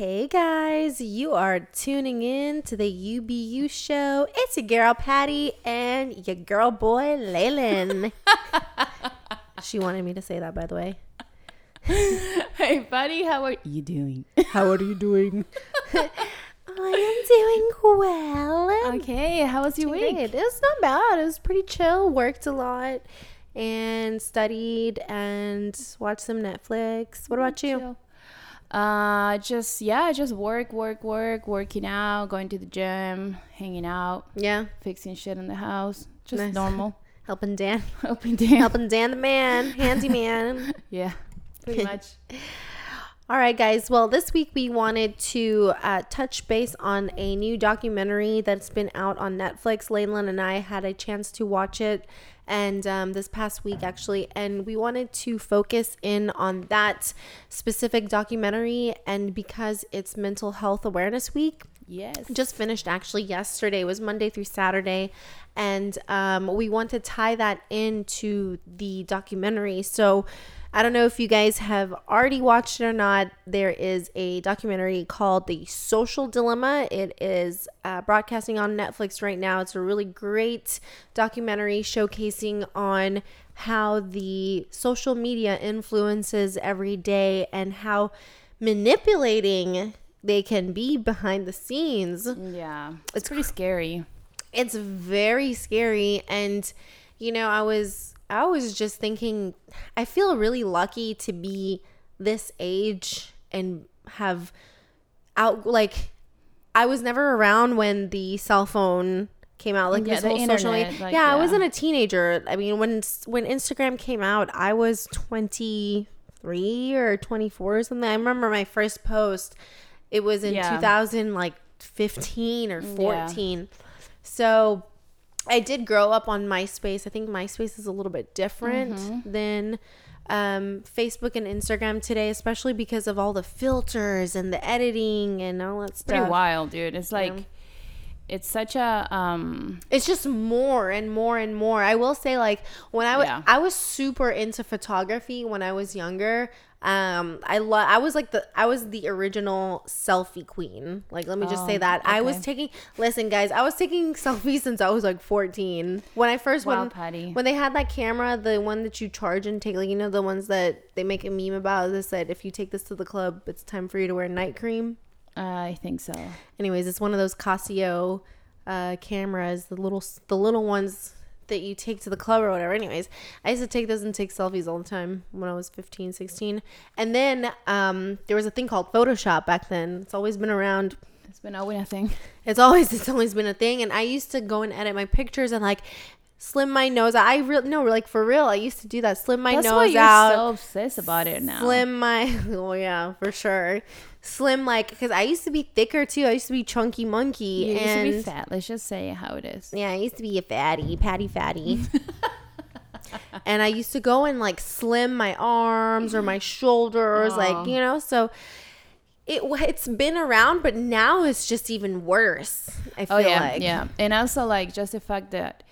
Hey guys, you are tuning in to the UBU show. It's your girl Patty and your girl boy Leyland. she wanted me to say that, by the way. Hey, buddy, how are you doing? How are you doing? I am doing well. Okay, how was your Great. week? It was not bad. It was pretty chill. Worked a lot and studied and watched some Netflix. What about you? Uh, just yeah, just work, work, work, working out, going to the gym, hanging out, Yeah, fixing shit in the house, just Nice. normal. helping Dan, helping Dan, helping Dan the man, handyman. Yeah, pretty much. All right, guys. Well, this week we wanted to uh, touch base on a new documentary that's been out on Netflix. Leyland and I had a chance to watch it, and um, this past week actually, and we wanted to focus in on that specific documentary. And because it's Mental Health Awareness Week, Yes. just finished actually yesterday it was monday through saturday and um, we want to tie that into the documentary so i don't know if you guys have already watched it or not. There is a documentary called the social dilemma. It is uh, broadcasting on netflix right now. It's a really great documentary showcasing on how the social media influences every day and how manipulating they can be behind the scenes. Yeah, it's pretty scary. It's very scary. And you know, I was I was just thinking I feel really lucky to be this age and have out like I was never around when the cell phone came out like Yeah, this whole social media. internet, like, yeah, I wasn't a teenager. I mean, when when Instagram came out, I was 23 or 24 or something. I remember my first post. It was in Yeah. 2000 like 15 or mm, 14. So I did grow up on MySpace. I think MySpace is a little bit different Mm-hmm. than um, Facebook and Instagram today, especially because of all the filters and the editing and all that stuff. Pretty wild, dude. It's like, it's such a um. It's just more and more and more. I will say, like when I was, Yeah. I was super into photography when I was younger. Um, I love. I was like the. I was the original selfie queen. Like, let me just say Oh, that I was taking. Listen, guys, I was taking selfies since I was like fourteen. When I first Wow, when Patty. when they had that camera, the one that you charge and take, like you know, the ones that they make a meme about. That said, if you take this to the club, it's time for you to wear night cream. I think so. Anyways, it's one of those Casio uh, cameras, the little the little ones that you take to the club or whatever. Anyways, I used to take those and take selfies all the time when I was 15, 16. And then um, there was a thing called Photoshop back then. It's always been around. It's been always a thing. It's always it's always been a thing. And I used to go and edit my pictures and like slim my nose. I real no like for real. I used to do that. Slim my That's nose why you're out so obsessed about it now. slim my oh yeah for sure slim like because i used to be thicker too i used to be chunky monkey You used and to be fat. Let's just say how it is. yeah i used to be a fatty patty fatty and i used to go and like slim my arms or my shoulders Aw. like you know so it it's been around but now it's just even worse i oh, feel Oh yeah, like yeah, and also like just the fact that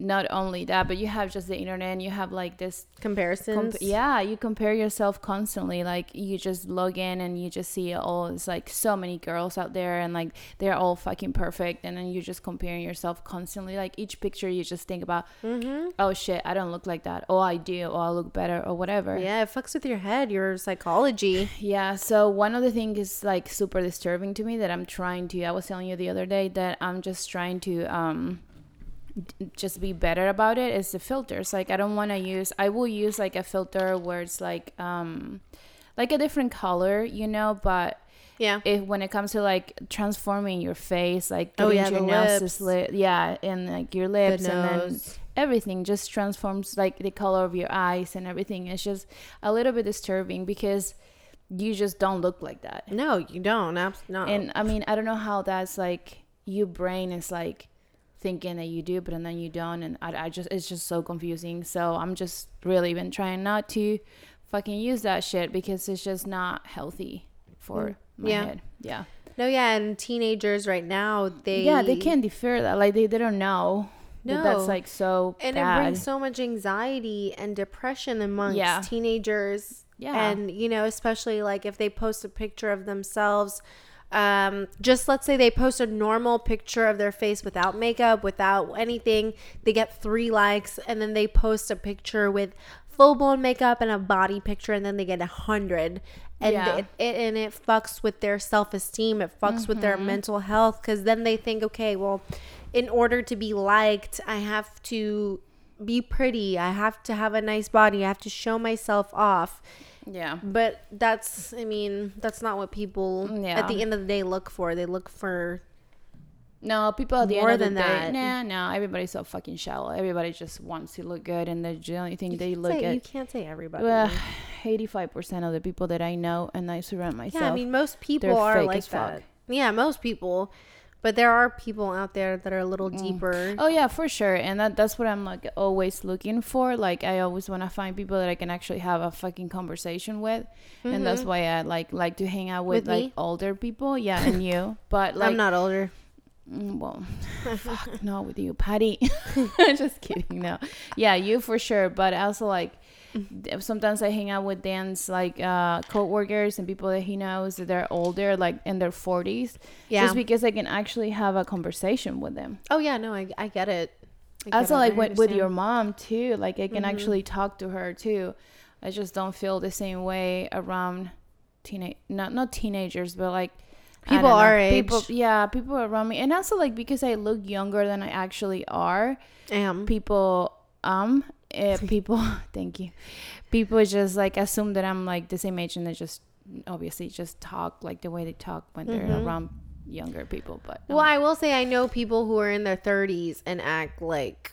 not only that, but you have just the internet and you have like this. comparisons Comp- yeah, you compare yourself constantly. Like you just log in and you just see oh, it's like so many girls out there and like they're all fucking perfect, and then you're just comparing yourself constantly. Like each picture, you just think about, oh shit, I don't look like that. Oh, I do. Oh, I look better or whatever. yeah it fucks with your head your psychology Yeah, so one of the things is like super disturbing to me that I'm trying to I was telling you the other day that I'm just trying to um just be better about it is the filters. Like I don't want to use I will use like a filter where it's like um like a different color, you know, but yeah if when it comes to like transforming your face, like Oh, yeah, your the lips. lit, yeah, and like your lips, and then everything just transforms like the color of your eyes and everything. It's just a little bit disturbing because you just don't look like that. no you don't abs- no And I mean, I don't know how that's like your brain is like thinking that you do, but and then you don't, and I, I just it's just so confusing. So I'm just really been trying not to fucking use that shit because it's just not healthy for mm. my Yeah. head. Yeah. No, yeah, and teenagers right now they yeah, they can't defer that. Like they, they don't know that that's like so and bad. it brings so much anxiety and depression amongst Yeah. teenagers Yeah. And, you know, especially like if they post a picture of themselves, um, just let's say they post a normal picture of their face without makeup, without anything, they get three likes, and then they post a picture with full blown makeup and a body picture, and then they get a hundred. And Yeah. it, it and it fucks with their self esteem. It fucks with their mental health because then they think, okay, well, in order to be liked, I have to be pretty. I have to have a nice body. I have to show myself off. Yeah. But that's, I mean, that's not what people Yeah. at the end of the day look for. They look for, No, people at the More end of the than day, that. nah, no, everybody's so fucking shallow. Everybody just wants to look good, and the only thing they look say- at. you can't say everybody. Well, eighty-five percent of the people that I know and I surround myself. yeah, I mean, most people fake like as fuck. that. Yeah, most people. But there are people out there that are a little deeper. Oh yeah, for sure, and that that's what I'm like always looking for. Like I always want to find people that I can actually have a fucking conversation with, and that's why I like like to hang out with, With like me? older people. Yeah, and you, but like I'm not older. Mm, well, fuck, no, with you, Patty. Just kidding. No, yeah, you for sure. But also like th- sometimes I hang out with Dan's like uh co-workers and people that he knows that they're older, like in their forties. Yeah. Just because I can actually have a conversation with them. Oh yeah, no, I, I get it. I get Also, like with, with your mom too. Like I Mm-hmm. can actually talk to her too. I just don't feel the same way around teenage, not not teenagers, but like People know, our age. People, yeah, people around me, and also like because I look younger than I actually are. Am. People, um, eh, people, thank you. People just like assume that I'm like the same age, and they just obviously just talk like the way they talk when they're Mm-hmm. around younger people. But Well, I will say I know people who are in their 30s and act like.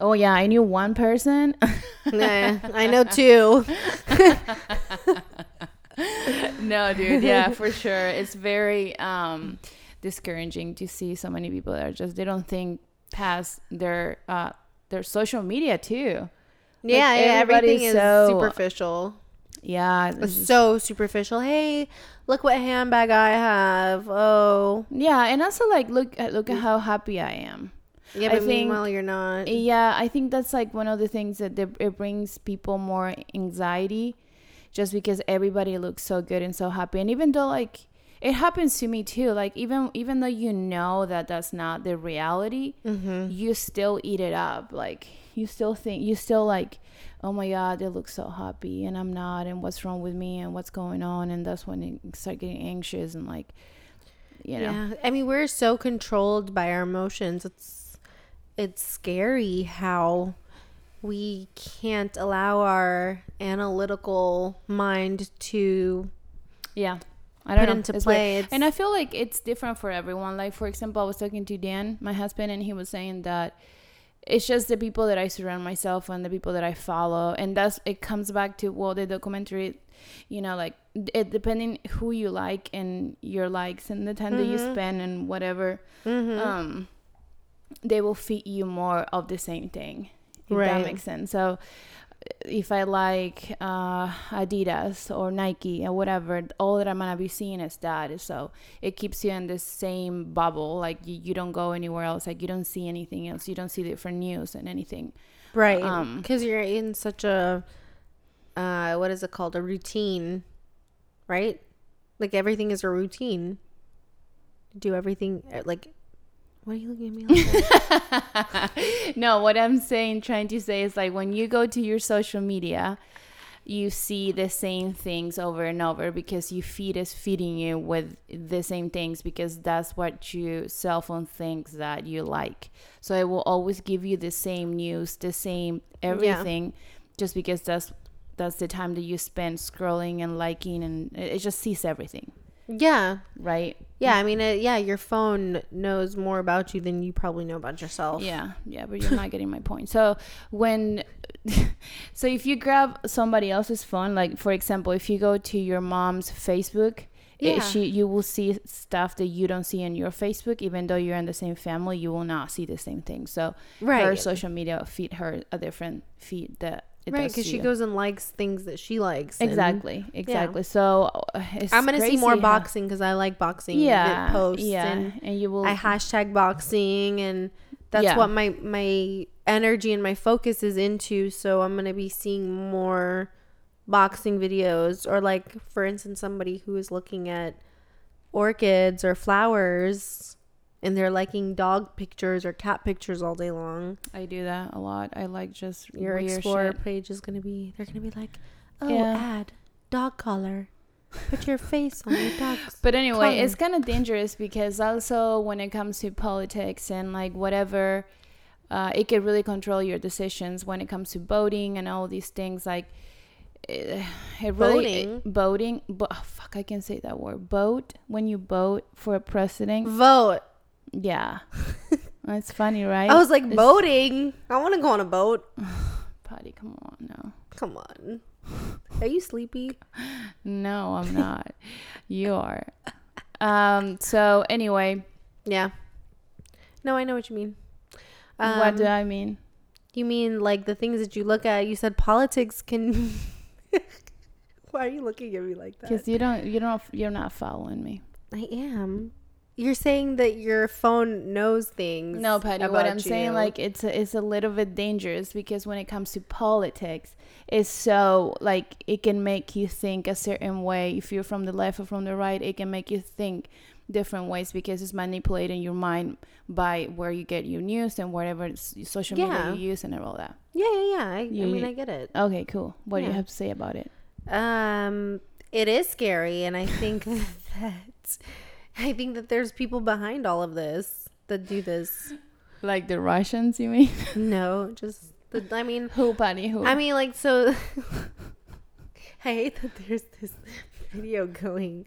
oh yeah, I knew one person. Nah, I know two. no, dude. Yeah, for sure. It's very um discouraging to see so many people that are just they don't think past their uh their social media too. Yeah, yeah, everything is so- superficial. Yeah, it's just- So superficial. Hey, look what handbag I have. Oh, yeah, and also like look at look at how happy I am. yeah, I but think- meanwhile you're not. Yeah, I think that's like one of the things that the- it brings people more anxiety just because everybody looks so good and so happy. And even though like it happens to me too, like even even though you know that that's not the reality, mm-hmm. you still eat it up. Like you still think you still like, "Oh my god, they look so happy and I'm not and what's wrong with me and what's going on?" And that's when you start getting anxious and like you know. Yeah, I mean we're so controlled by our emotions. It's it's scary how we can't allow our analytical mind to Yeah. I don't put know. into It's play. And I feel like it's different for everyone. Like for example, I was talking to Dan, my husband, and he was saying that it's just the people that I surround myself and the people that I follow, and that's it comes back to well, the documentary, you know, like it depending who you like and your likes and the time that you spend and whatever, Mm-hmm. um, they will feed you more of the same thing. If that makes sense. So if I like uh, Adidas or Nike or whatever, all that I'm gonna be seeing is that. So it keeps you in the same bubble. Like you, you don't go anywhere else. Like you don't see anything else. You don't see different news and anything. right um, because you're in such a uh, what is it called? A routine, right? Like everything is a routine. Do everything uh, like. What are you looking at me like? no, what I'm saying, trying to say is like when you go to your social media, you see the same things over and over because your feed is feeding you with the same things because that's what your cell phone thinks that you like. So it will always give you the same news, the same everything, just because that's that's the time that you spend scrolling and liking, and it, it just sees everything, yeah, right? yeah. I mean, it, yeah. Your phone knows more about you than you probably know about yourself. Yeah, yeah, but you're not getting my point. So when so if you grab somebody else's phone, like for example, if you go to your mom's Facebook, eh, Yeah. it, she you will see stuff that you don't see in your Facebook, even though you're in the same family, you will not see the same thing. So her Right. social media feed her a different feed that right because she goes and likes things that she likes and exactly exactly. So uh, i'm gonna see more how- boxing because i like boxing Yeah, posts yeah, and and you will i hashtag boxing and that's Yeah. what my my energy and my focus is into so i'm gonna be seeing more boxing videos or like for instance somebody who is looking at orchids or flowers and they're liking dog pictures or cat pictures all day long. I do that a lot. I like just Your weird explorer shit. page is gonna be they're gonna be like, Oh Yeah. ad, dog collar. Put your face on your dog's But anyway, color. it's kind of dangerous because also when it comes to politics and like whatever, uh, it can really control your decisions when it comes to voting and all these things. Like, it, it really Voting? voting. But oh, fuck, I can say that word. Vote when you vote for a president. vote. Yeah, it's funny, right? I was like It's- boating. I wanna go on a boat. Patty, come on, no, Come on. Are you sleepy? no, I'm not. you are. Um. So anyway, Yeah. No, I know what you mean. what do Um, I mean? You mean like the things that you look at? You said politics can. Why are you looking at me like that? Because you don't, you don't, you're not following me. I am. You're saying that your phone knows things. No, Patty. What I'm saying, like, it's a, it's a little bit dangerous because when it comes to politics, it's so like it can make you think a certain way. If you're from the left or from the right, it can make you think different ways because it's manipulating your mind by where you get your news and whatever social Yeah. media you use and all that. Yeah, yeah, yeah. I, You- I mean, I get it. Okay, cool. What do you have to say about it? Um, it is scary, and I think that I think that there's people behind all of this that do this. Like the Russians, you mean? No, just the. I mean, who, Patty? Who? I mean, like so. I hate that there's this video going.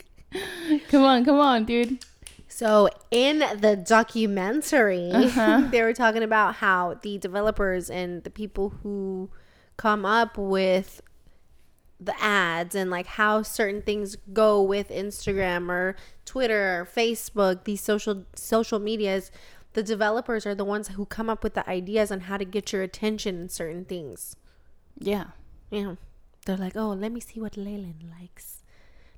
come on, come on, dude. So in the documentary, Uh-huh. they were talking about how the developers and the people who come up with the ads and like how certain things go with Instagram or Twitter or Facebook, these social social medias, the developers are the ones who come up with the ideas on how to get your attention in certain things. Yeah. You know, they're like, "Oh, let me see what Leyland likes.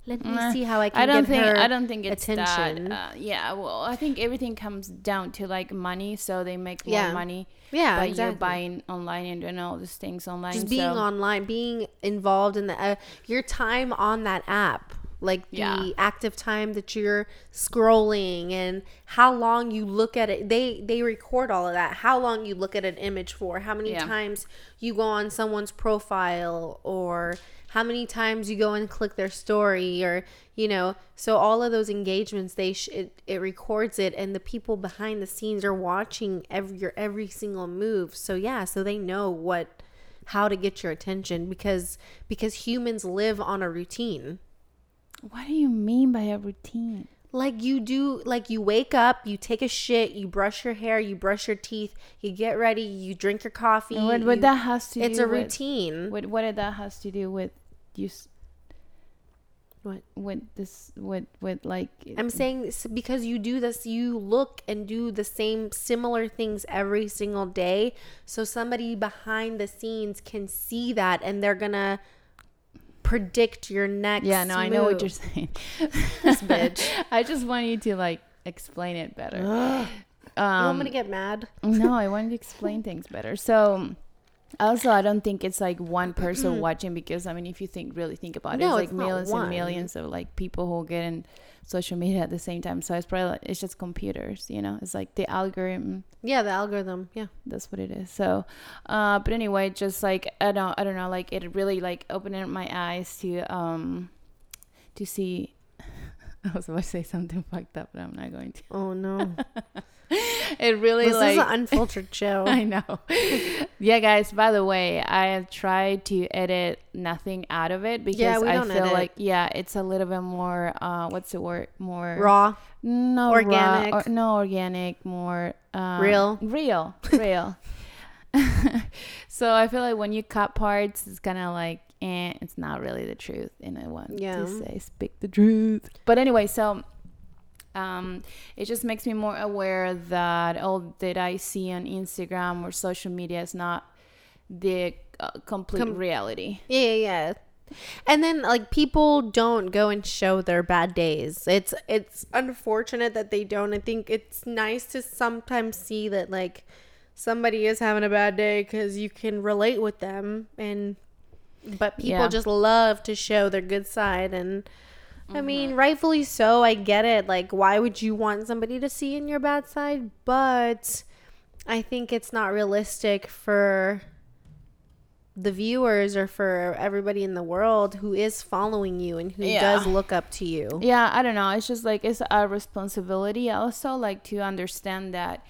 Let me see how I can I don't get think her I don't think it's attention." that. Uh, yeah, well, I think everything comes down to like money, so they make more Yeah. money yeah, by exactly. you buying online and doing all these things online. just being so, online being involved in the uh, your time on that app like the Yeah. active time that you're scrolling and how long you look at it they they record all of that how long you look at an image for how many Yeah. times you go on someone's profile or how many times you go and click their story or you know so all of those engagements they sh- it, it records it and the people behind the scenes are watching every your every single move. So yeah so they know what how to get your attention because because humans live on a routine. What do you mean by a routine? like you do like you wake up you take a shit you brush your hair you brush your teeth you get ready you drink your coffee What, what you- that has to it's do a with, routine. What what did that has to do with you? what What? this what what like i'm saying because you do this you look and do the same similar things every single day so somebody behind the scenes can see that and they're gonna predict your next yeah no I know what you're saying. This bitch. I just want you to like explain it better. Um, me to get mad no, I wanted to explain things better. So, also, I don't think it's like one person watching because I mean, if you think really think about it, No, it's it's like not millions and millions of like people who get in social media at the same time. So it's probably like, it's just computers, you know. It's like the algorithm. yeah the algorithm yeah That's what it is. So, uh, but anyway, just like I don't, I don't know. Like it really like opened up my eyes to um to see. I was about to say something fucked up, but I'm not going to. oh no It really this like is an unfiltered show I know. yeah, guys, by the way, I tried to edit nothing out of it because Yeah, I feel edit. like yeah, it's a little bit more uh what's the word? More raw no raw, Organic. or, no organic, more uh, Real? Real. Real. so I feel like when you cut parts it's kind of like eh, it's not really the truth and I want Yeah. to say speak the truth. But anyway, so um, it just makes me more aware that all that I see on Instagram or social media is not the uh, complete Com- reality. Yeah, yeah, yeah. And then like people don't go and show their bad days. It's it's unfortunate that they don't. I think it's nice to sometimes see that like somebody is having a bad day cuz you can relate with them and but people Yeah. just love to show their good side and I Mm-hmm. mean, rightfully so. I get it. Like, why would you want somebody to see in your bad side? But I think it's not realistic for the viewers or for everybody in the world who is following you and who Yeah. does look up to you. Yeah, I don't know. It's just like it's our responsibility also like to understand that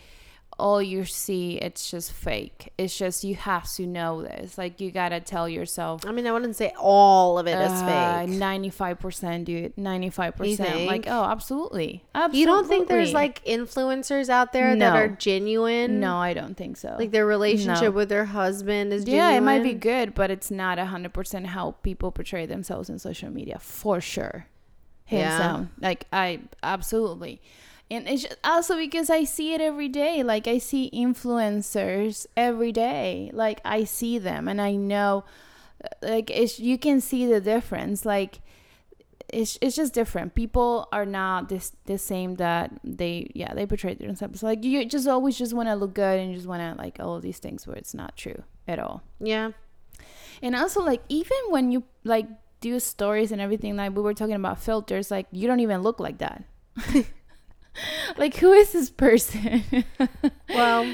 all you see it's just fake. It's just you have to know this. Like you gotta tell yourself I mean, I wouldn't say all of it is uh, fake. Ninety five percent, dude. Ninety five percent. think? Like oh, absolutely. absolutely. You don't think there's like influencers out there that are genuine? no, I don't think so. Like their relationship No. with their husband is genuine. yeah, it might be good, but it's not hundred percent how people portray themselves in social media for sure. Hands Yeah. down. Like I absolutely. And it's also because I see it every day. Like I see influencers every day. Like I see them and I know uh, like it's you can see the difference. Like it's it's just different. People are not this the same that they yeah they portray themselves. Like you just always just want to look good and you just want to like all these things where it's not true at all. Yeah. And also like even when you like do stories and everything like we were talking about filters like you don't even look like that. like who is this person? Well,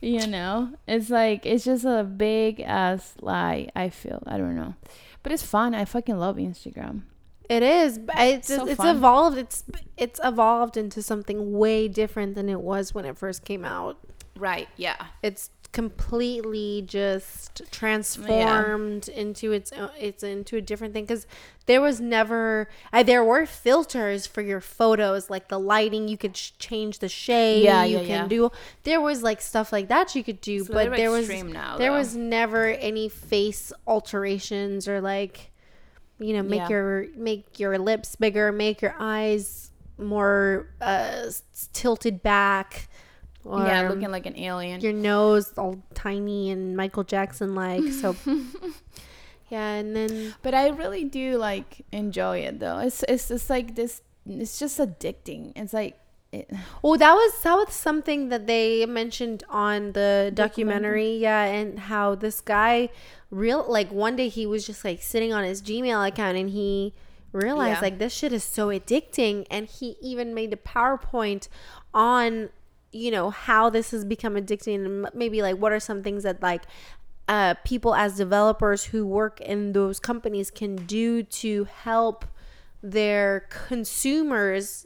you know, it's like it's just a big ass lie. I feel I don't know, but it's fun. I fucking love Instagram. it is. but It's So it's fun. evolved. It's it's evolved into something way different than it was when it first came out. Right. Yeah. It's completely just transformed into its o- it's into a different thing because there was never uh, there were filters for your photos like the lighting you could sh- change the shade Yeah, you yeah, can yeah. do there was like stuff like that you could do but there was now, there though. was never any face alterations or like you know make Yeah. your make your lips bigger make your eyes more uh tilted back or yeah, looking like an alien. your nose all tiny and Michael Jackson like. So yeah, and then But I really do like enjoy it though. It's it's just like this. It's just addicting. It's like. It, oh, that was that was something that they mentioned on the documentary. Yeah, and how this guy real like one day he was just like sitting on his Gmail account and he realized Yeah. like this shit is so addicting and he even made a PowerPoint on you know how this has become addicting and maybe like what are some things that like uh, people as developers who work in those companies can do to help their consumers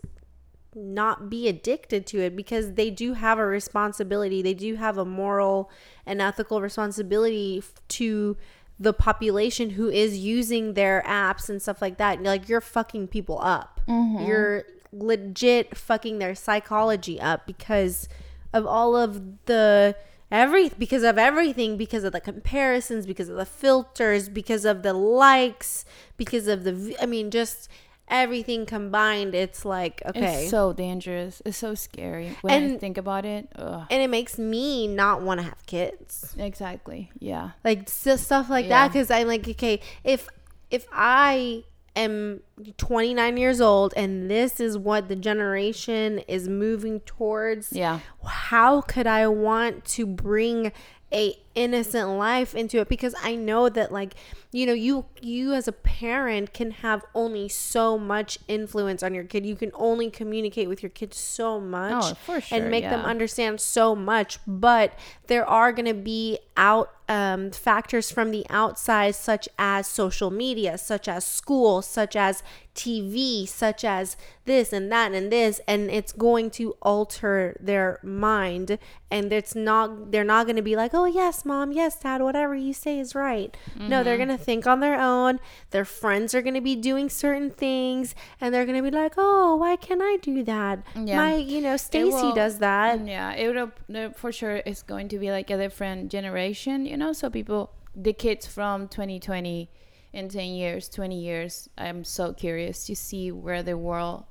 not be addicted to it? Because they do have a responsibility they do have a moral and ethical responsibility f- to the population who is using their apps and stuff like that. Like you're fucking people up. You're legit fucking their psychology up because of all of the every because of everything because of the comparisons because of the filters because of the likes because of the i mean just everything combined it's like okay It's so dangerous. It's so scary when I think about it. Ugh. and it makes me not want to have kids Exactly. Yeah. like stuff like Yeah. that because i'm like okay if if i am 29 years old and this is what the generation is moving towards Yeah. how could i want to bring a innocent life into it because i know that like you know you you as a parent can have only so much influence on your kid. You can only communicate with your kids so much Oh, for sure, and make them understand so much. But there are going to be out um, factors from the outside such as social media such as school such as tv such as this and that and this and it's going to alter their mind. And it's not they're not going to be like oh yes mom yes dad whatever you say is right no they're Mm-hmm. going to think on their own their friends are going to be doing certain things and they're going to be like oh why can't i do that Yeah. my you know stacy does that Yeah, it would for sure it's going to be like a different generation, you know. So people, the kids from 2020 in 10 years, 20 years, I'm so curious to see where the world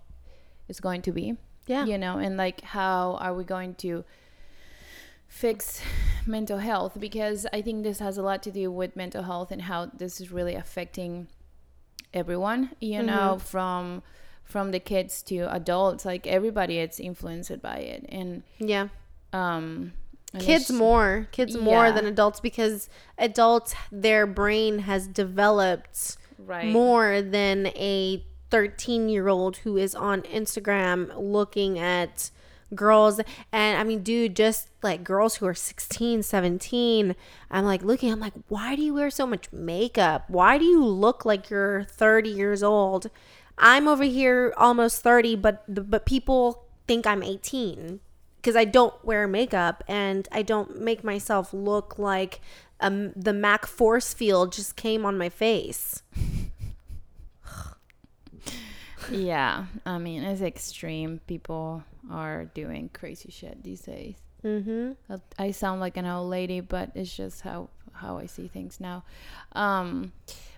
is going to be. Yeah. you know, and like how are we going to fix mental health? Because I think this has a lot to do with mental health and how this is really affecting everyone. You know, from from the kids to adults, like everybody, it's influenced by it and yeah um And kids more kids more Yeah. than adults because adults their brain has developed right more than a 13 year old who is on instagram looking at girls. And i mean dude just like girls who are 16 17 i'm like looking i'm like why do you wear so much makeup? Why do you look like you're 30 years old? I'm over here almost 30 but but people think i'm 18 because I don't wear makeup and I don't make myself look like um, the Mac force field just came on my face. yeah i mean it's extreme people are doing crazy shit these days Mm-hmm. I sound like an old lady, but it's just how how I see things now. Um,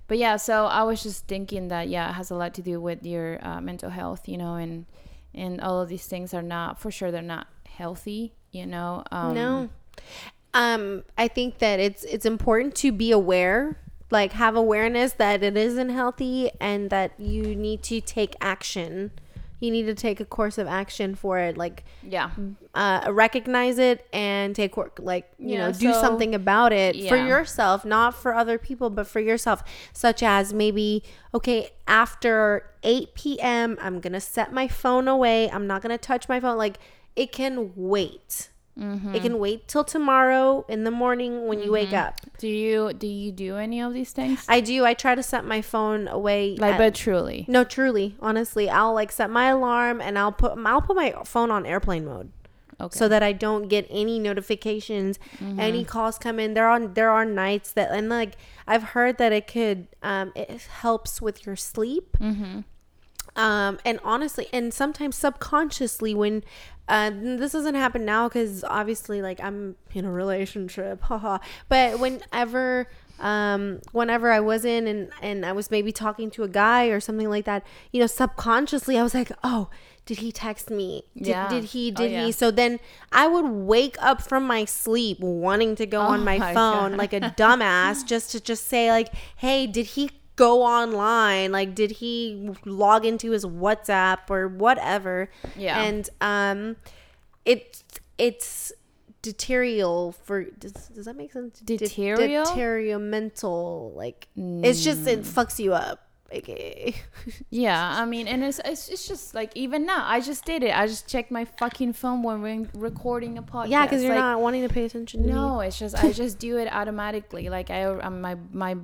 but yeah, so I was just thinking that yeah, it has a lot to do with your uh, mental health, you know, and and all of these things are not for sure they're not healthy, you know. Um, no. Um, I think that it's it's important to be aware, like have awareness that it isn't healthy and that you need to take action. You need to take a course of action for it, like Yeah, uh, recognize it and take work, like you Yeah, know, do so- something about it for yourself, not for other people, but for yourself. Such as maybe, okay, after 8 p.m., I'm gonna set my phone away. I'm not gonna touch my phone. Like it can wait. Mm-hmm. It can wait till tomorrow in the morning when you wake up. Do you do you do any of these things? I do. I try to set my phone away. like, at- but truly, no, truly, honestly, I'll like set my alarm and I'll put I'll put my phone on airplane mode. okay. so that I don't get any notifications. Any calls come in. There are there are nights that and like I've heard that it could um it helps with your sleep. Um and honestly and sometimes subconsciously when uh this doesn't happen now cuz obviously like I'm in a relationship. Haha. but whenever um whenever I was in and and I was maybe talking to a guy or something like that, you know, subconsciously I was like, "Oh, did he text me? Did, Yeah. did he Oh, did yeah. he so then I would wake up from my sleep wanting to go on Oh my my phone God. like a dumbass just to just say like, "Hey, did he go online? Like did he log into his WhatsApp or whatever?" Yeah. And um it's it's deterial for does, does that make sense? De- Deterial? deterioramental like it's just it fucks you up. Okay. Yeah, I mean, and it's, it's it's just like even now, I just did it. I just checked my fucking phone when we're recording a podcast. yeah, because you're Like, not wanting to pay attention to me. No, it's just I just do it automatically. Like I, um, my my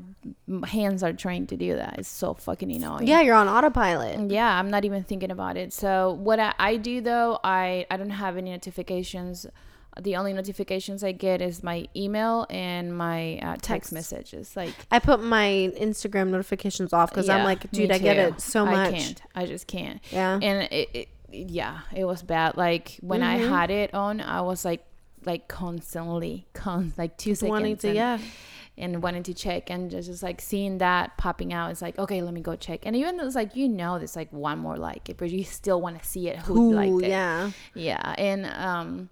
hands are trained to do that. It's so fucking annoying. Yeah, you're on autopilot. Yeah, I'm not even thinking about it. So what I, I do though, I I don't have any notifications. The only notifications I get is my email and my uh, text, Text. messages. Like I put my Instagram notifications off because I'm like, dude, I get it so much. I can't. I just can't. Yeah. and it, it yeah it was bad like when i Mhm. had it on i was like like constantly con like two seconds wanting to, and, yeah. and wanting to check and just, just like seeing that popping out it's like okay let me go check and even though it's like you know there's like one more like it but you still want to see it who Ooh, liked it yeah. yeah and um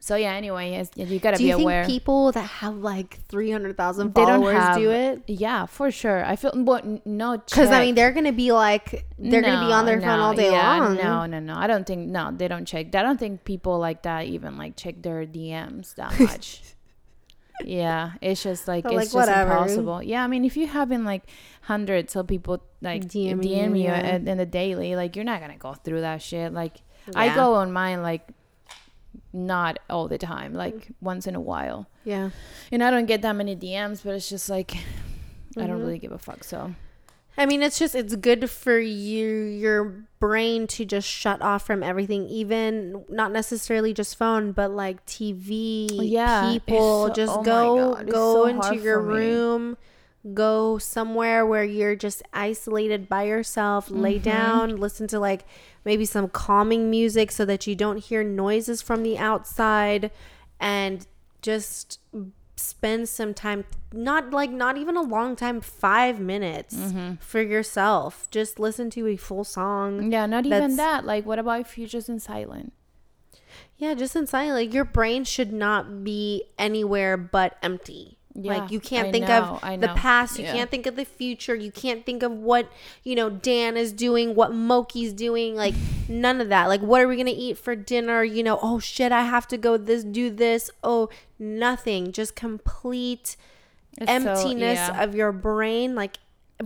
so yeah anyway you gotta be aware. Do be you think people that have like 300,000 They don't followers do it? yeah for sure i feel n- no Because, I mean, they're going to be like, they're going to be on their No, phone all day yeah, long. No, no, no. I don't think no, they don't check. I don't think people like that even like check their DMs that much. yeah, it's just like But, it's like, just whatever. impossible. Yeah, I mean, if you having like hundreds of people like DM DM, you, yeah. in, in the daily, like you're not gonna go through that shit. Like I go on mine like not all the time, like once in a while, Yeah. and I don't get that many DMs, but it's just like I don't Mhm. really give a fuck. So I mean, it's just it's good for you your brain to just shut off from everything, even not necessarily just phone, but like TV, Yeah, people. so- just oh go God, go so into your room. me. Go somewhere where you're just isolated by yourself. Lay Mm-hmm. down, listen to like maybe some calming music so that you don't hear noises from the outside, and just spend some time not like not even a long time 5 minutes Mm-hmm. for yourself just listen to a full song yeah, not even that. Like, what about if you're just in silent? yeah just in silence like your brain should not be anywhere but empty Yeah, like you can't I think know, of the past, you Yeah. can't think of the future, you can't think of what, you know, Dan is doing, what Moki's doing, like none of that. Like what are we going to eat for dinner? You know, oh shit, I have to go this do this. Oh, nothing. Just complete It's so- emptiness yeah. of your brain like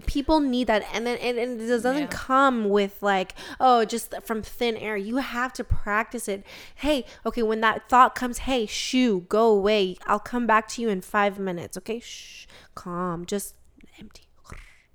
people need that and then and, and it doesn't Yeah. come with like oh just from thin air you have to practice it hey okay when that thought comes hey shoo go away i'll come back to you in five minutes okay shh calm just empty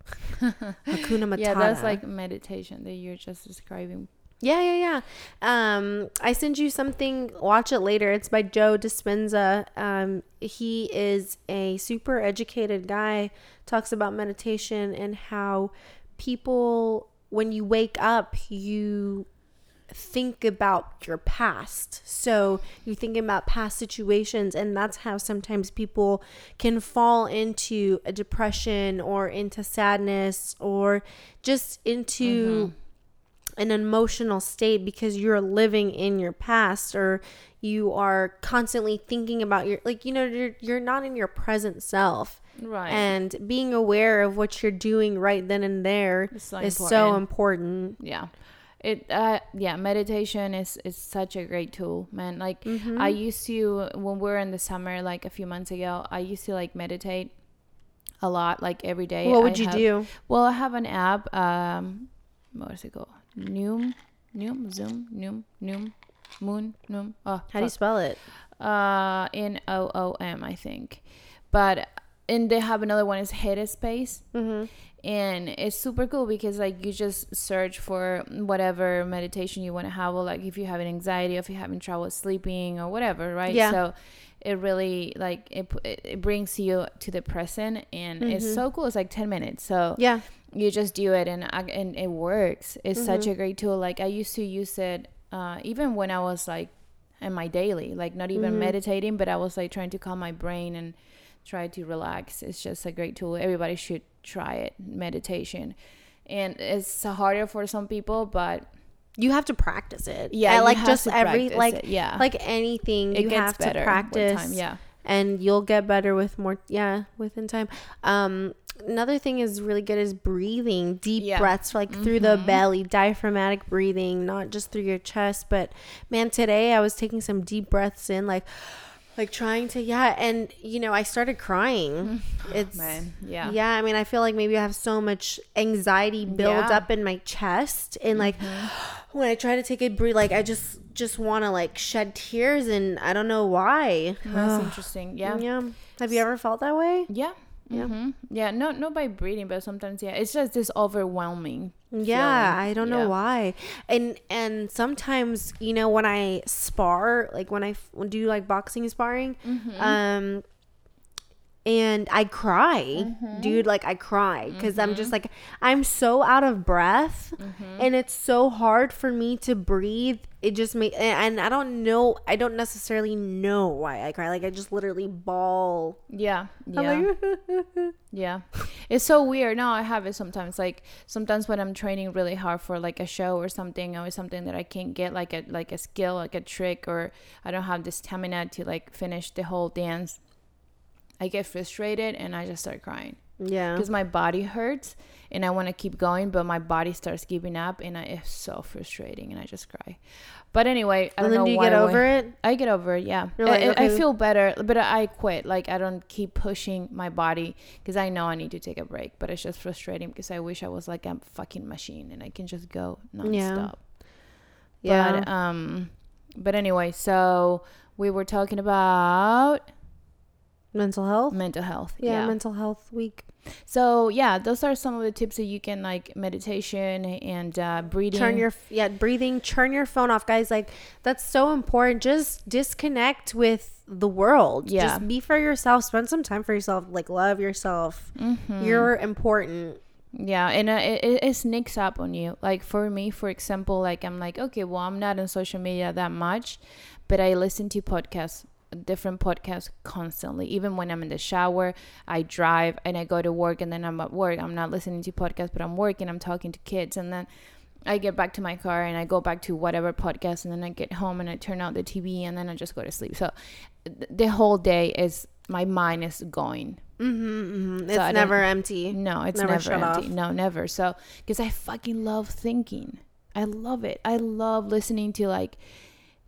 Hakuna Matata. yeah, that's like meditation that you're just describing. Yeah, yeah, yeah. Um, I send you something. Watch it later. It's by Joe Dispenza. Um, he is a super educated guy. Talks about meditation and how people, when you wake up, you think about your past. So you think about past situations, and that's how sometimes people can fall into a depression or into sadness or just into an emotional state because you're living in your past or you are constantly thinking about your like you know you're you're not in your present self. Right. and being aware of what you're doing right then and there so is so important. yeah. It uh yeah meditation is is such a great tool man. Like Mm-hmm. i used to when we are in the summer like a few months ago i used to like meditate a lot like every day what would I you have- do? Well i have an app um what is it called noom noom zoom noom noom moon noom oh how do you spell it uh N O O M I think. But and they have another one is Headspace. mm-hmm. And it's super cool because like you just search for whatever meditation you want to have, or like if you have an anxiety, or if you're having trouble sleeping, or whatever, right? Yeah. So it really like it it it brings you to the present, and it's so cool. It's like ten minutes, so yeah you just do it and and it works. It's such Mm-hmm. a great tool. Like i used to use it uh, even when i was like in my daily like not even Mm-hmm. meditating but i was like trying to calm my brain and try to relax. It's just a great tool. Everybody should try it meditation. And it's harder for some people but you have to practice it. Yeah, you like just every like it, yeah. like anything it you have to practice time yeah. and you'll get better with more yeah within time. Um another thing is really good is breathing deep Yeah. breaths like through the belly diaphragmatic breathing not just through your chest but man today i was taking some deep breaths in like like trying to yeah and you know i started crying it's man yeah yeah i mean i feel like maybe i have so much anxiety built Yeah. Mm-hmm. up in my chest and like when i try to take a breath like i just just want to like shed tears and i don't know why that's interesting yeah yeah. Have you ever felt that way? yeah Yeah. hmm yeah not not by breathing but sometimes yeah it's just this overwhelming Yeah, feeling. I don't know why. And and sometimes, you know, when I spar, like when I f- do like boxing sparring, Mm-hmm. um and I cry, Mm-hmm. dude, like I cry cuz I'm just like I'm so out of breath Mm-hmm. and it's so hard for me to breathe. It just and and I don't know, I don't necessarily know why I cry. Like I just literally bawl. yeah yeah like, Yeah. It's so weird. No, I have it sometimes. Like sometimes when I'm training really hard for like a show or something or something that I can't get like a like a skill, like a trick or I don't have the stamina to like finish the whole dance. I get frustrated and I just start crying yeah. because my body hurts and I want to keep going, but my body starts giving up and I, it's so frustrating and I just cry. But anyway, I don't And then know do you why get over went- it? I get over it, yeah. You're I, like, I- I feel better, but I quit. Like I don't keep pushing my body because I know I need to take a break. But it's just frustrating because I wish I was like a fucking machine and I can just go nonstop. Yeah. But um, but anyway, so we were talking about mental health? mental health. yeah, Yeah. mental health week. so yeah, those are some of the tips that you can like meditation and uh, breathing. Turn your yeah, breathing, turn your phone off, guys. Like that's so important. Just disconnect with the world. Yeah. Just be for yourself. Spend some time for yourself. Like love yourself. Mm-hmm. You're important. Yeah, and uh, it, it, it sneaks up on you. Like for me, for example, like I'm like, okay, well, I'm not on social media that much, but I listen to podcasts, different podcasts constantly. Even when I'm in the shower, I drive and I go to work, and then I'm at work. I'm not listening to podcasts, but I'm working. I'm talking to kids, and then I get back to my car and I go back to whatever podcast, and then I get home and I turn out the TV, and then I just go to sleep. So th- the whole day is my mind is going. Mm-hmm, So it's never empty. No, it's Never never, empty. off. No, never. So, because I fucking love thinking. I love it. I love listening to like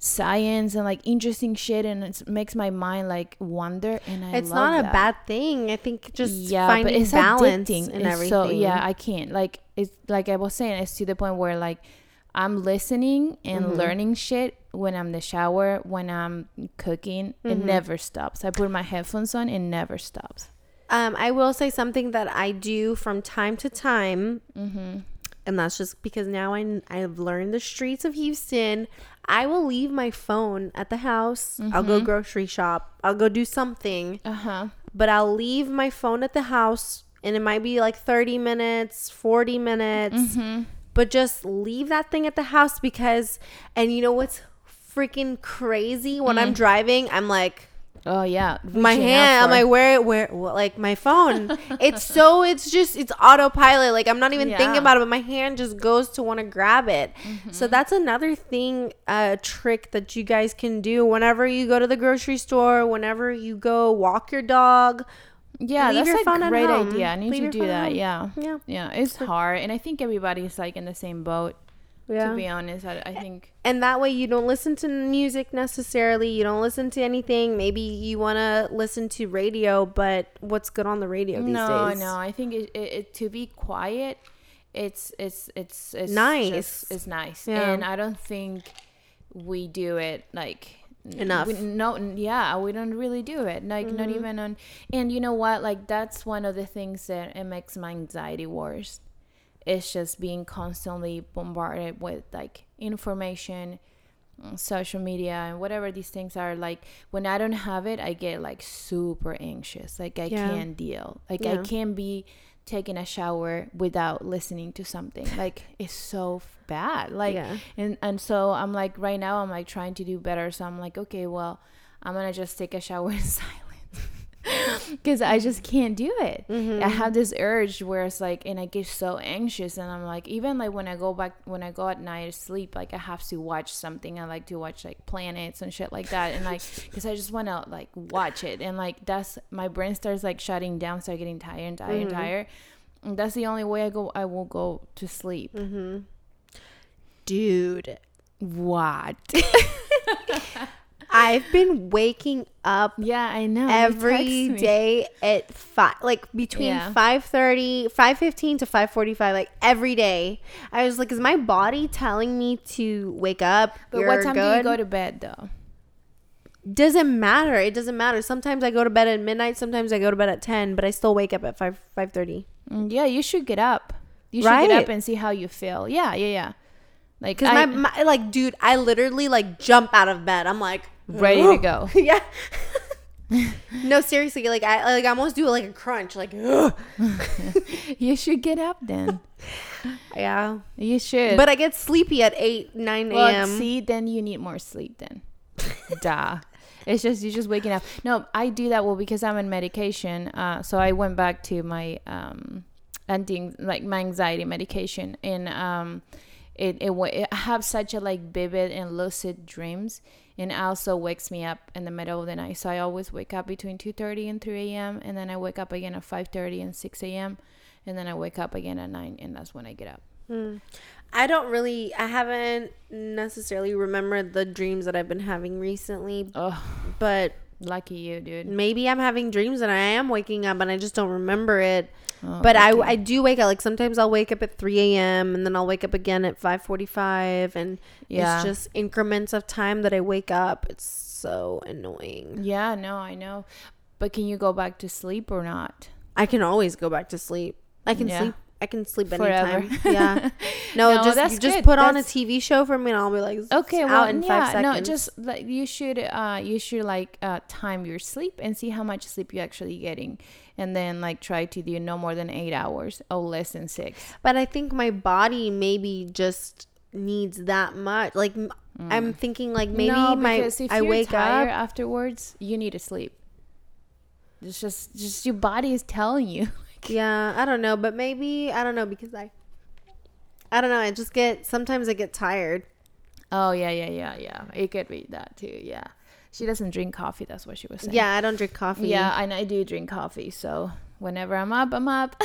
science and like interesting shit, and it makes my mind like wonder. And I It's not a that. bad thing. I think just yeah, finding but it's balance addicting. and It's everything. So yeah, I can't. Like it's like I was saying, it's to the point where like I'm listening and Mm-hmm. learning shit when I'm in the shower, when I'm cooking. It Mm-hmm. never stops. I put my headphones on, it never stops. Um, I will say something that I do from time to time, Mm-hmm. and that's just because now I I've learned the streets of Houston. I will leave my phone at the house. I'll Mm-hmm. go grocery shop. I'll go do something, Uh huh. but I'll leave my phone at the house, and it might be like thirty minutes, forty minutes. Mm-hmm. but just leave that thing at the house because and you know what's freaking crazy when Mm. i'm driving i'm like Oh yeah. my reaching out hand i'm like where where what, like my phone it's so it's just it's autopilot like i'm not even thinking Yeah. Mm-hmm. about it but my hand just goes to want to grab it so that's another thing a trick that you guys can do whenever you go to the grocery store whenever you go walk your dog Yeah, Leave that's a great idea. I need Leave to do that. home. Yeah. yeah Yeah, it's hard, and I think everybody's like in the same boat. Yeah To be honest, I, I think. and that way you don't listen to music necessarily you don't listen to anything maybe you want to listen to radio but what's good on the radio these No, days no, no. I think it, it, it to be quiet. It's it's it's it's Nice. just- it's nice, Yeah. and I don't think we do it like Enough. We, no, yeah, we don't really do it. Like Mm-hmm. not even on. And you know what? Like that's one of the things that it makes my anxiety worse. It's just being constantly bombarded with like information, mm, social media, and whatever these things are. Like when I don't have it, I get like super anxious. Like I Yeah. can't deal. Like I can't be taking a shower without listening to something. Like it's so f- bad. Like Yeah. and and so I'm like right now I'm like trying to do better. So I'm like okay, well I'm gonna just take a shower in silence because I just can't do it. Mm-hmm. I have this urge where it's like, and I get so anxious, and I'm like, even like when I go back, when I go at night to sleep, like I have to watch something. I like to watch like planets and shit like that, and like because I just want to like watch it, and like that's my brain starts like shutting down, start getting tired and tired Mm-hmm. and tired. And that's the only way I go. I will go to sleep. Mm-hmm. dude What? i've been waking up yeah, I know. every day at five like between Yeah. 5.30 5.15 to 5.45 like every day i was like is my body telling me to wake up But You're what time do you go to bed though? doesn't matter it doesn't matter sometimes i go to bed at midnight sometimes i go to bed at 10 but i still wake up at 5 5.30 Mm, Yeah, you should get up. You should Right? get up and see how you feel. Yeah, yeah, yeah. Like because I- my, my like dude i literally like jump out of bed i'm like ready to go. yeah no seriously like i like I almost do like a crunch like you should get up then. yeah You should. but i get sleepy at 8 9 well, a.m see, then you need more sleep then. Duh. It's just you're just waking up. No, I do that well because I'm on medication. Uh, so I went back to my um, anti like my anxiety medication, and um, it it, it I have such a like vivid and lucid dreams, and also wakes me up in the middle of the night. So I always wake up between two thirty and three a.m. and then I wake up again at five thirty and six a.m. and then I wake up again at nine, and that's when I get up. Hmm. I don't really, I haven't necessarily remembered the dreams that I've been having recently, Oh, but lucky you, dude. maybe I'm having dreams and I am waking up and I just don't remember it. Oh, but I. I do wake up. Like sometimes I'll wake up at 3 a.m. and then I'll wake up again at 5:45, and Yeah. it's just increments of time that I wake up. It's so annoying. Yeah, no, I know. But can you go back to sleep or not? I can always go back to sleep. I can Yeah. sleep. I can sleep Forever. anytime. yeah. No, No, just that's just good. put on a TV show for me and I'll be like Okay, well, in yeah, five seconds. no, just like you should, uh, you should like uh, time your sleep and see how much sleep you're actually getting, and then like try to do no more than eight hours or less than six. But I think my body maybe just needs that much. Like I'm thinking like maybe no, my if I wake up. afterwards, you need to sleep. It's just, just your body is telling you. Yeah, I don't know, but maybe I don't know because I I don't know, I just get sometimes I get tired. Oh yeah, yeah, yeah, yeah. It could be that too. Yeah. She doesn't drink coffee. That's what she was saying. Yeah, I don't drink coffee. Yeah, and I do drink coffee. So whenever I'm up, I'm up.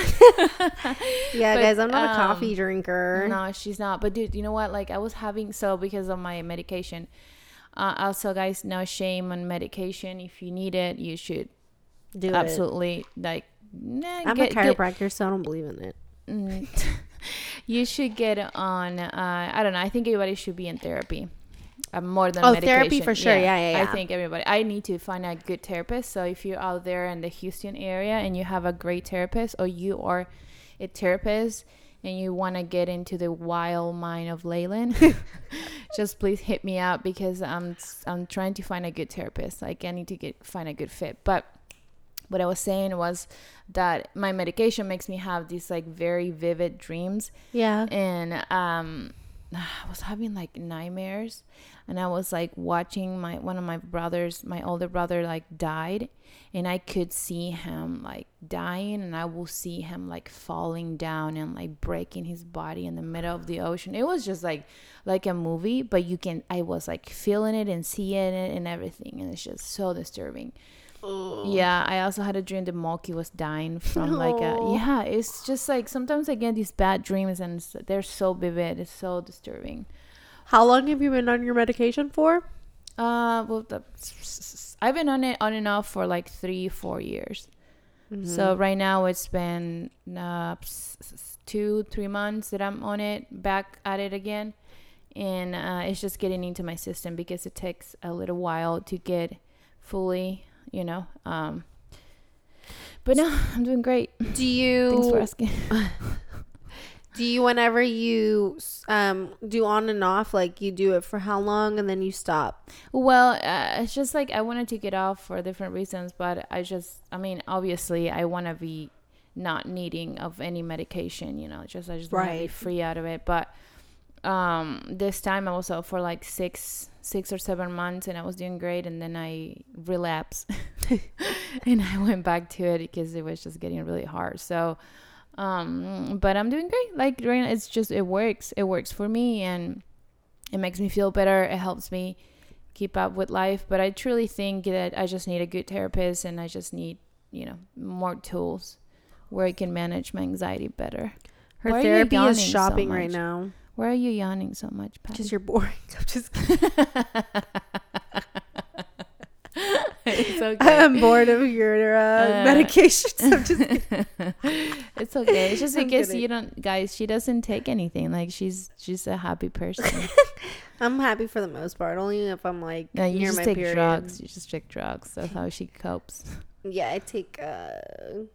yeah, But, guys, I'm not a um, coffee drinker. no, she's not. But dude, you know what? Like I was having so because of my medication. Uh, also, guys, no shame on medication. If you need it, you should Do it. absolutely like. Nah, I'm get- a get- chiropractor, so I don't believe in it. Mm. you should get on. Uh, I don't know. I think everybody should be in therapy. Uh, more than Oh, medication. therapy for sure. Yeah, yeah, I yeah. think everybody. I need to find a good therapist. So if you're out there in the Houston area and you have a great therapist, or you are a therapist and you want to get into the wild mind of Leyland, just please hit me up because I'm I'm trying to find a good therapist. Like I need to get find a good fit, but what I was saying was that my medication makes me have these like very vivid dreams. Yeah. and um I was having like nightmares. And I was like watching my one of my brothers my older brother like died. And I could see him like dying. And I will see him like falling down and like breaking his body in the middle of the ocean. It was just like like a movie but you can I was like feeling it and seeing it and everything. And it's just so disturbing yeah, I also had a dream that Moki was dying from like a yeah. It's just like sometimes I get these bad dreams and they're so vivid. It's so disturbing. How long have you been on your medication for? Uh, well, the, I've been on it on and off for like three, four years. Mm-hmm. So right now it's been uh, two, three months that I'm on it, back at it again, and uh, it's just getting into my system because it takes a little while to get fully, you know. Um, but no, I'm doing great. Do you? Thanks for asking. do you whenever you um do on and off like you do it for how long and then you stop? Well, uh, it's just like I wanted to get off for different reasons, but I just, I mean, obviously, I want to be not needing of any medication, you know, just I just want to be free out of it. But um, this time I was out for like six, six or seven months, and I was doing great, and then I relapsed, and I went back to it because it was just getting really hard. So, um, but I'm doing great. Like right now, it's just it works. It works for me, and it makes me feel better. It helps me keep up with life. But I truly think that I just need a good therapist and I just need, you know, more tools where I can manage my anxiety better. Her Why therapy yawning is so shopping right now. Why are you yawning so much, Patty? Because you're boring. I'm just kidding. it's okay. I'm bored of your uh, Uh, medications. I'm just kidding. it's okay. It's just in I'm case kidding. you don't, guys. She doesn't take anything. Like she's she's a happy person. I'm happy for the most part. Only if I'm like no, you near just my take period. drugs. You just take drugs. That's how she copes. Yeah, I take. uh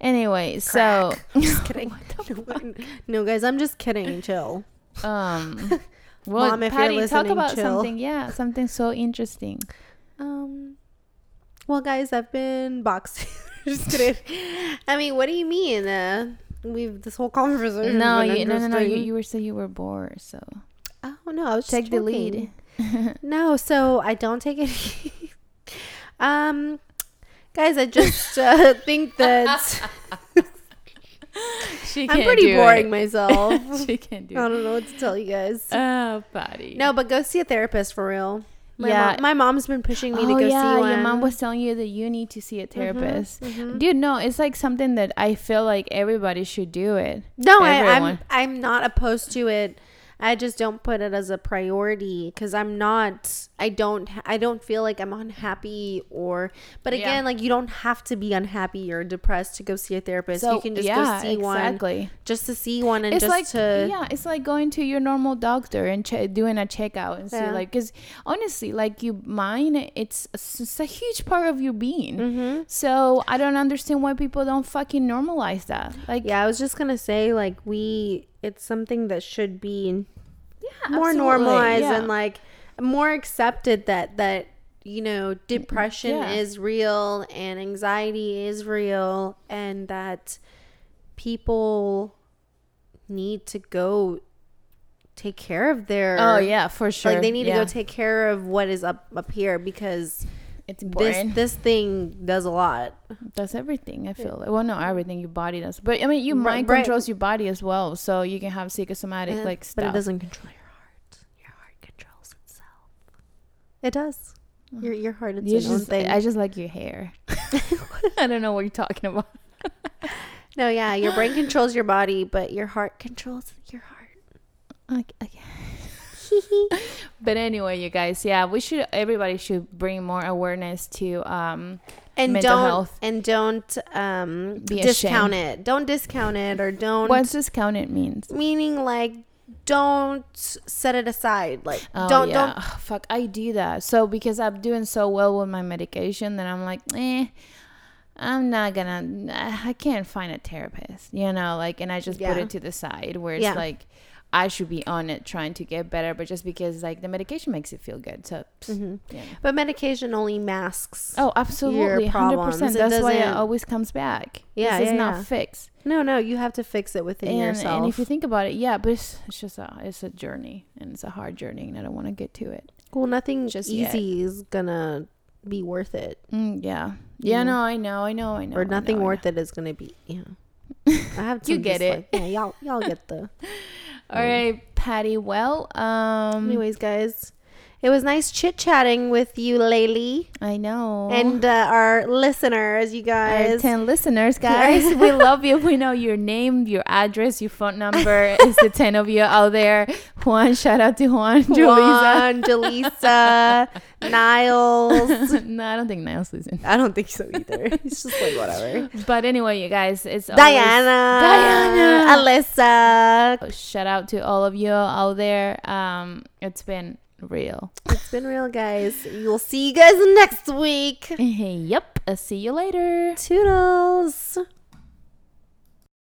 Anyway, so I'm just kidding. no, no, guys, I'm just kidding. Chill. Um, well, Mom, if you're Patty, talk listening, about chill. something. Yeah, something so interesting. Um. Well, guys, I've been boxing. just kidding. I mean, what do you mean? Uh, we've this whole conversation. No, you, no, no, no. You, you were saying you were bored, so Oh no, I was just take the lead. No, so I don't take it. um, guys, I just uh, think that she I'm pretty boring myself. she can't do I don't know what to tell you guys. Oh, Patty. no, but go see a therapist for real. My Yeah. mom, my mom's been pushing me oh to go yeah, see one. your mom was telling you that you need to see a therapist. mhm. Dude, no, it's like something that I feel like everybody should do it. No, I, I'm I'm not opposed to it. I just don't put it as a priority because I'm not. I don't. I don't feel like I'm unhappy or. But Yeah. again, like you don't have to be unhappy or depressed to go see a therapist. you can just yeah, go see one exactly. just to see one and it's just like to. yeah it's like going to your normal doctor and che- doing a checkout and see Yeah. like because honestly like you mind it's, it's a huge part of your being Mm-hmm. so i don't understand why people don't fucking normalize that like Yeah, I was just gonna say like we. It's something that should be yeah, more absolutely, normalized yeah. and like more accepted that that you know depression Yeah. is real and anxiety is real and that people need to go take care of their oh yeah for sure like they need to go take care of what is up up here because it's this this thing does a lot Does everything i feel like well no everything your body does but i mean your mind right. controls your body as well so you can have psychosomatic Eh, like but it doesn't control your heart your heart controls itself. It does. Your your heart is You its own thing. I just like your hair. I don't know what you're talking about. no, yeah, your brain controls your body, but your heart controls your heart. Like, okay. but anyway, you guys, yeah, we should. Everybody should bring more awareness to um and Mental don't health. and don't um Be discount it. Don't discount it or don't what's discount it means. meaning like don't set it aside. Like Oh, don't yeah. don't Ugh, fuck, I do that. So because I'm doing so well with my medication, then I'm like, eh, I'm not gonna. I can't find a therapist, you know, like, and I just put it to the side where it's Yeah. like. I should be on it trying to get better, but just because like the medication makes it feel good. So, Mhm. yeah. but medication only masks. Oh, absolutely, hundred percent. That's why it always comes back. Yeah, this is yeah, not yeah. fixed. No, no, you have to fix it within And, yourself. and if you think about it, yeah, but it's, it's just a it's a journey, and it's a hard journey, and I don't want to get to it. well, nothing Just easy yet. is gonna be worth it, Mm, yeah, yeah, Mm. no, I know, I know, I know. or nothing know, worth it is gonna be. Yeah, I have. To. You get it. like- yeah, y'all, y'all get the. All right, Patty. Well, um, Anyways, guys, it was nice chit chatting with you, Laylee, I know. and uh, our listeners. You our guys, ten listeners, guys, we love you. We know your name, your address, your phone number. it's the ten of you out there. Juan, shout out to Juan. Juan, Jaleesa, Niles. no, I don't think Niles is listens. I don't think so either. It's just like whatever. But anyway, you guys, it's Diana, Diana. Alyssa. Shout out to all of you out there. Um, it's been real. It's been real, guys. We'll see you guys next week. yep. I'll see you later. Toodles.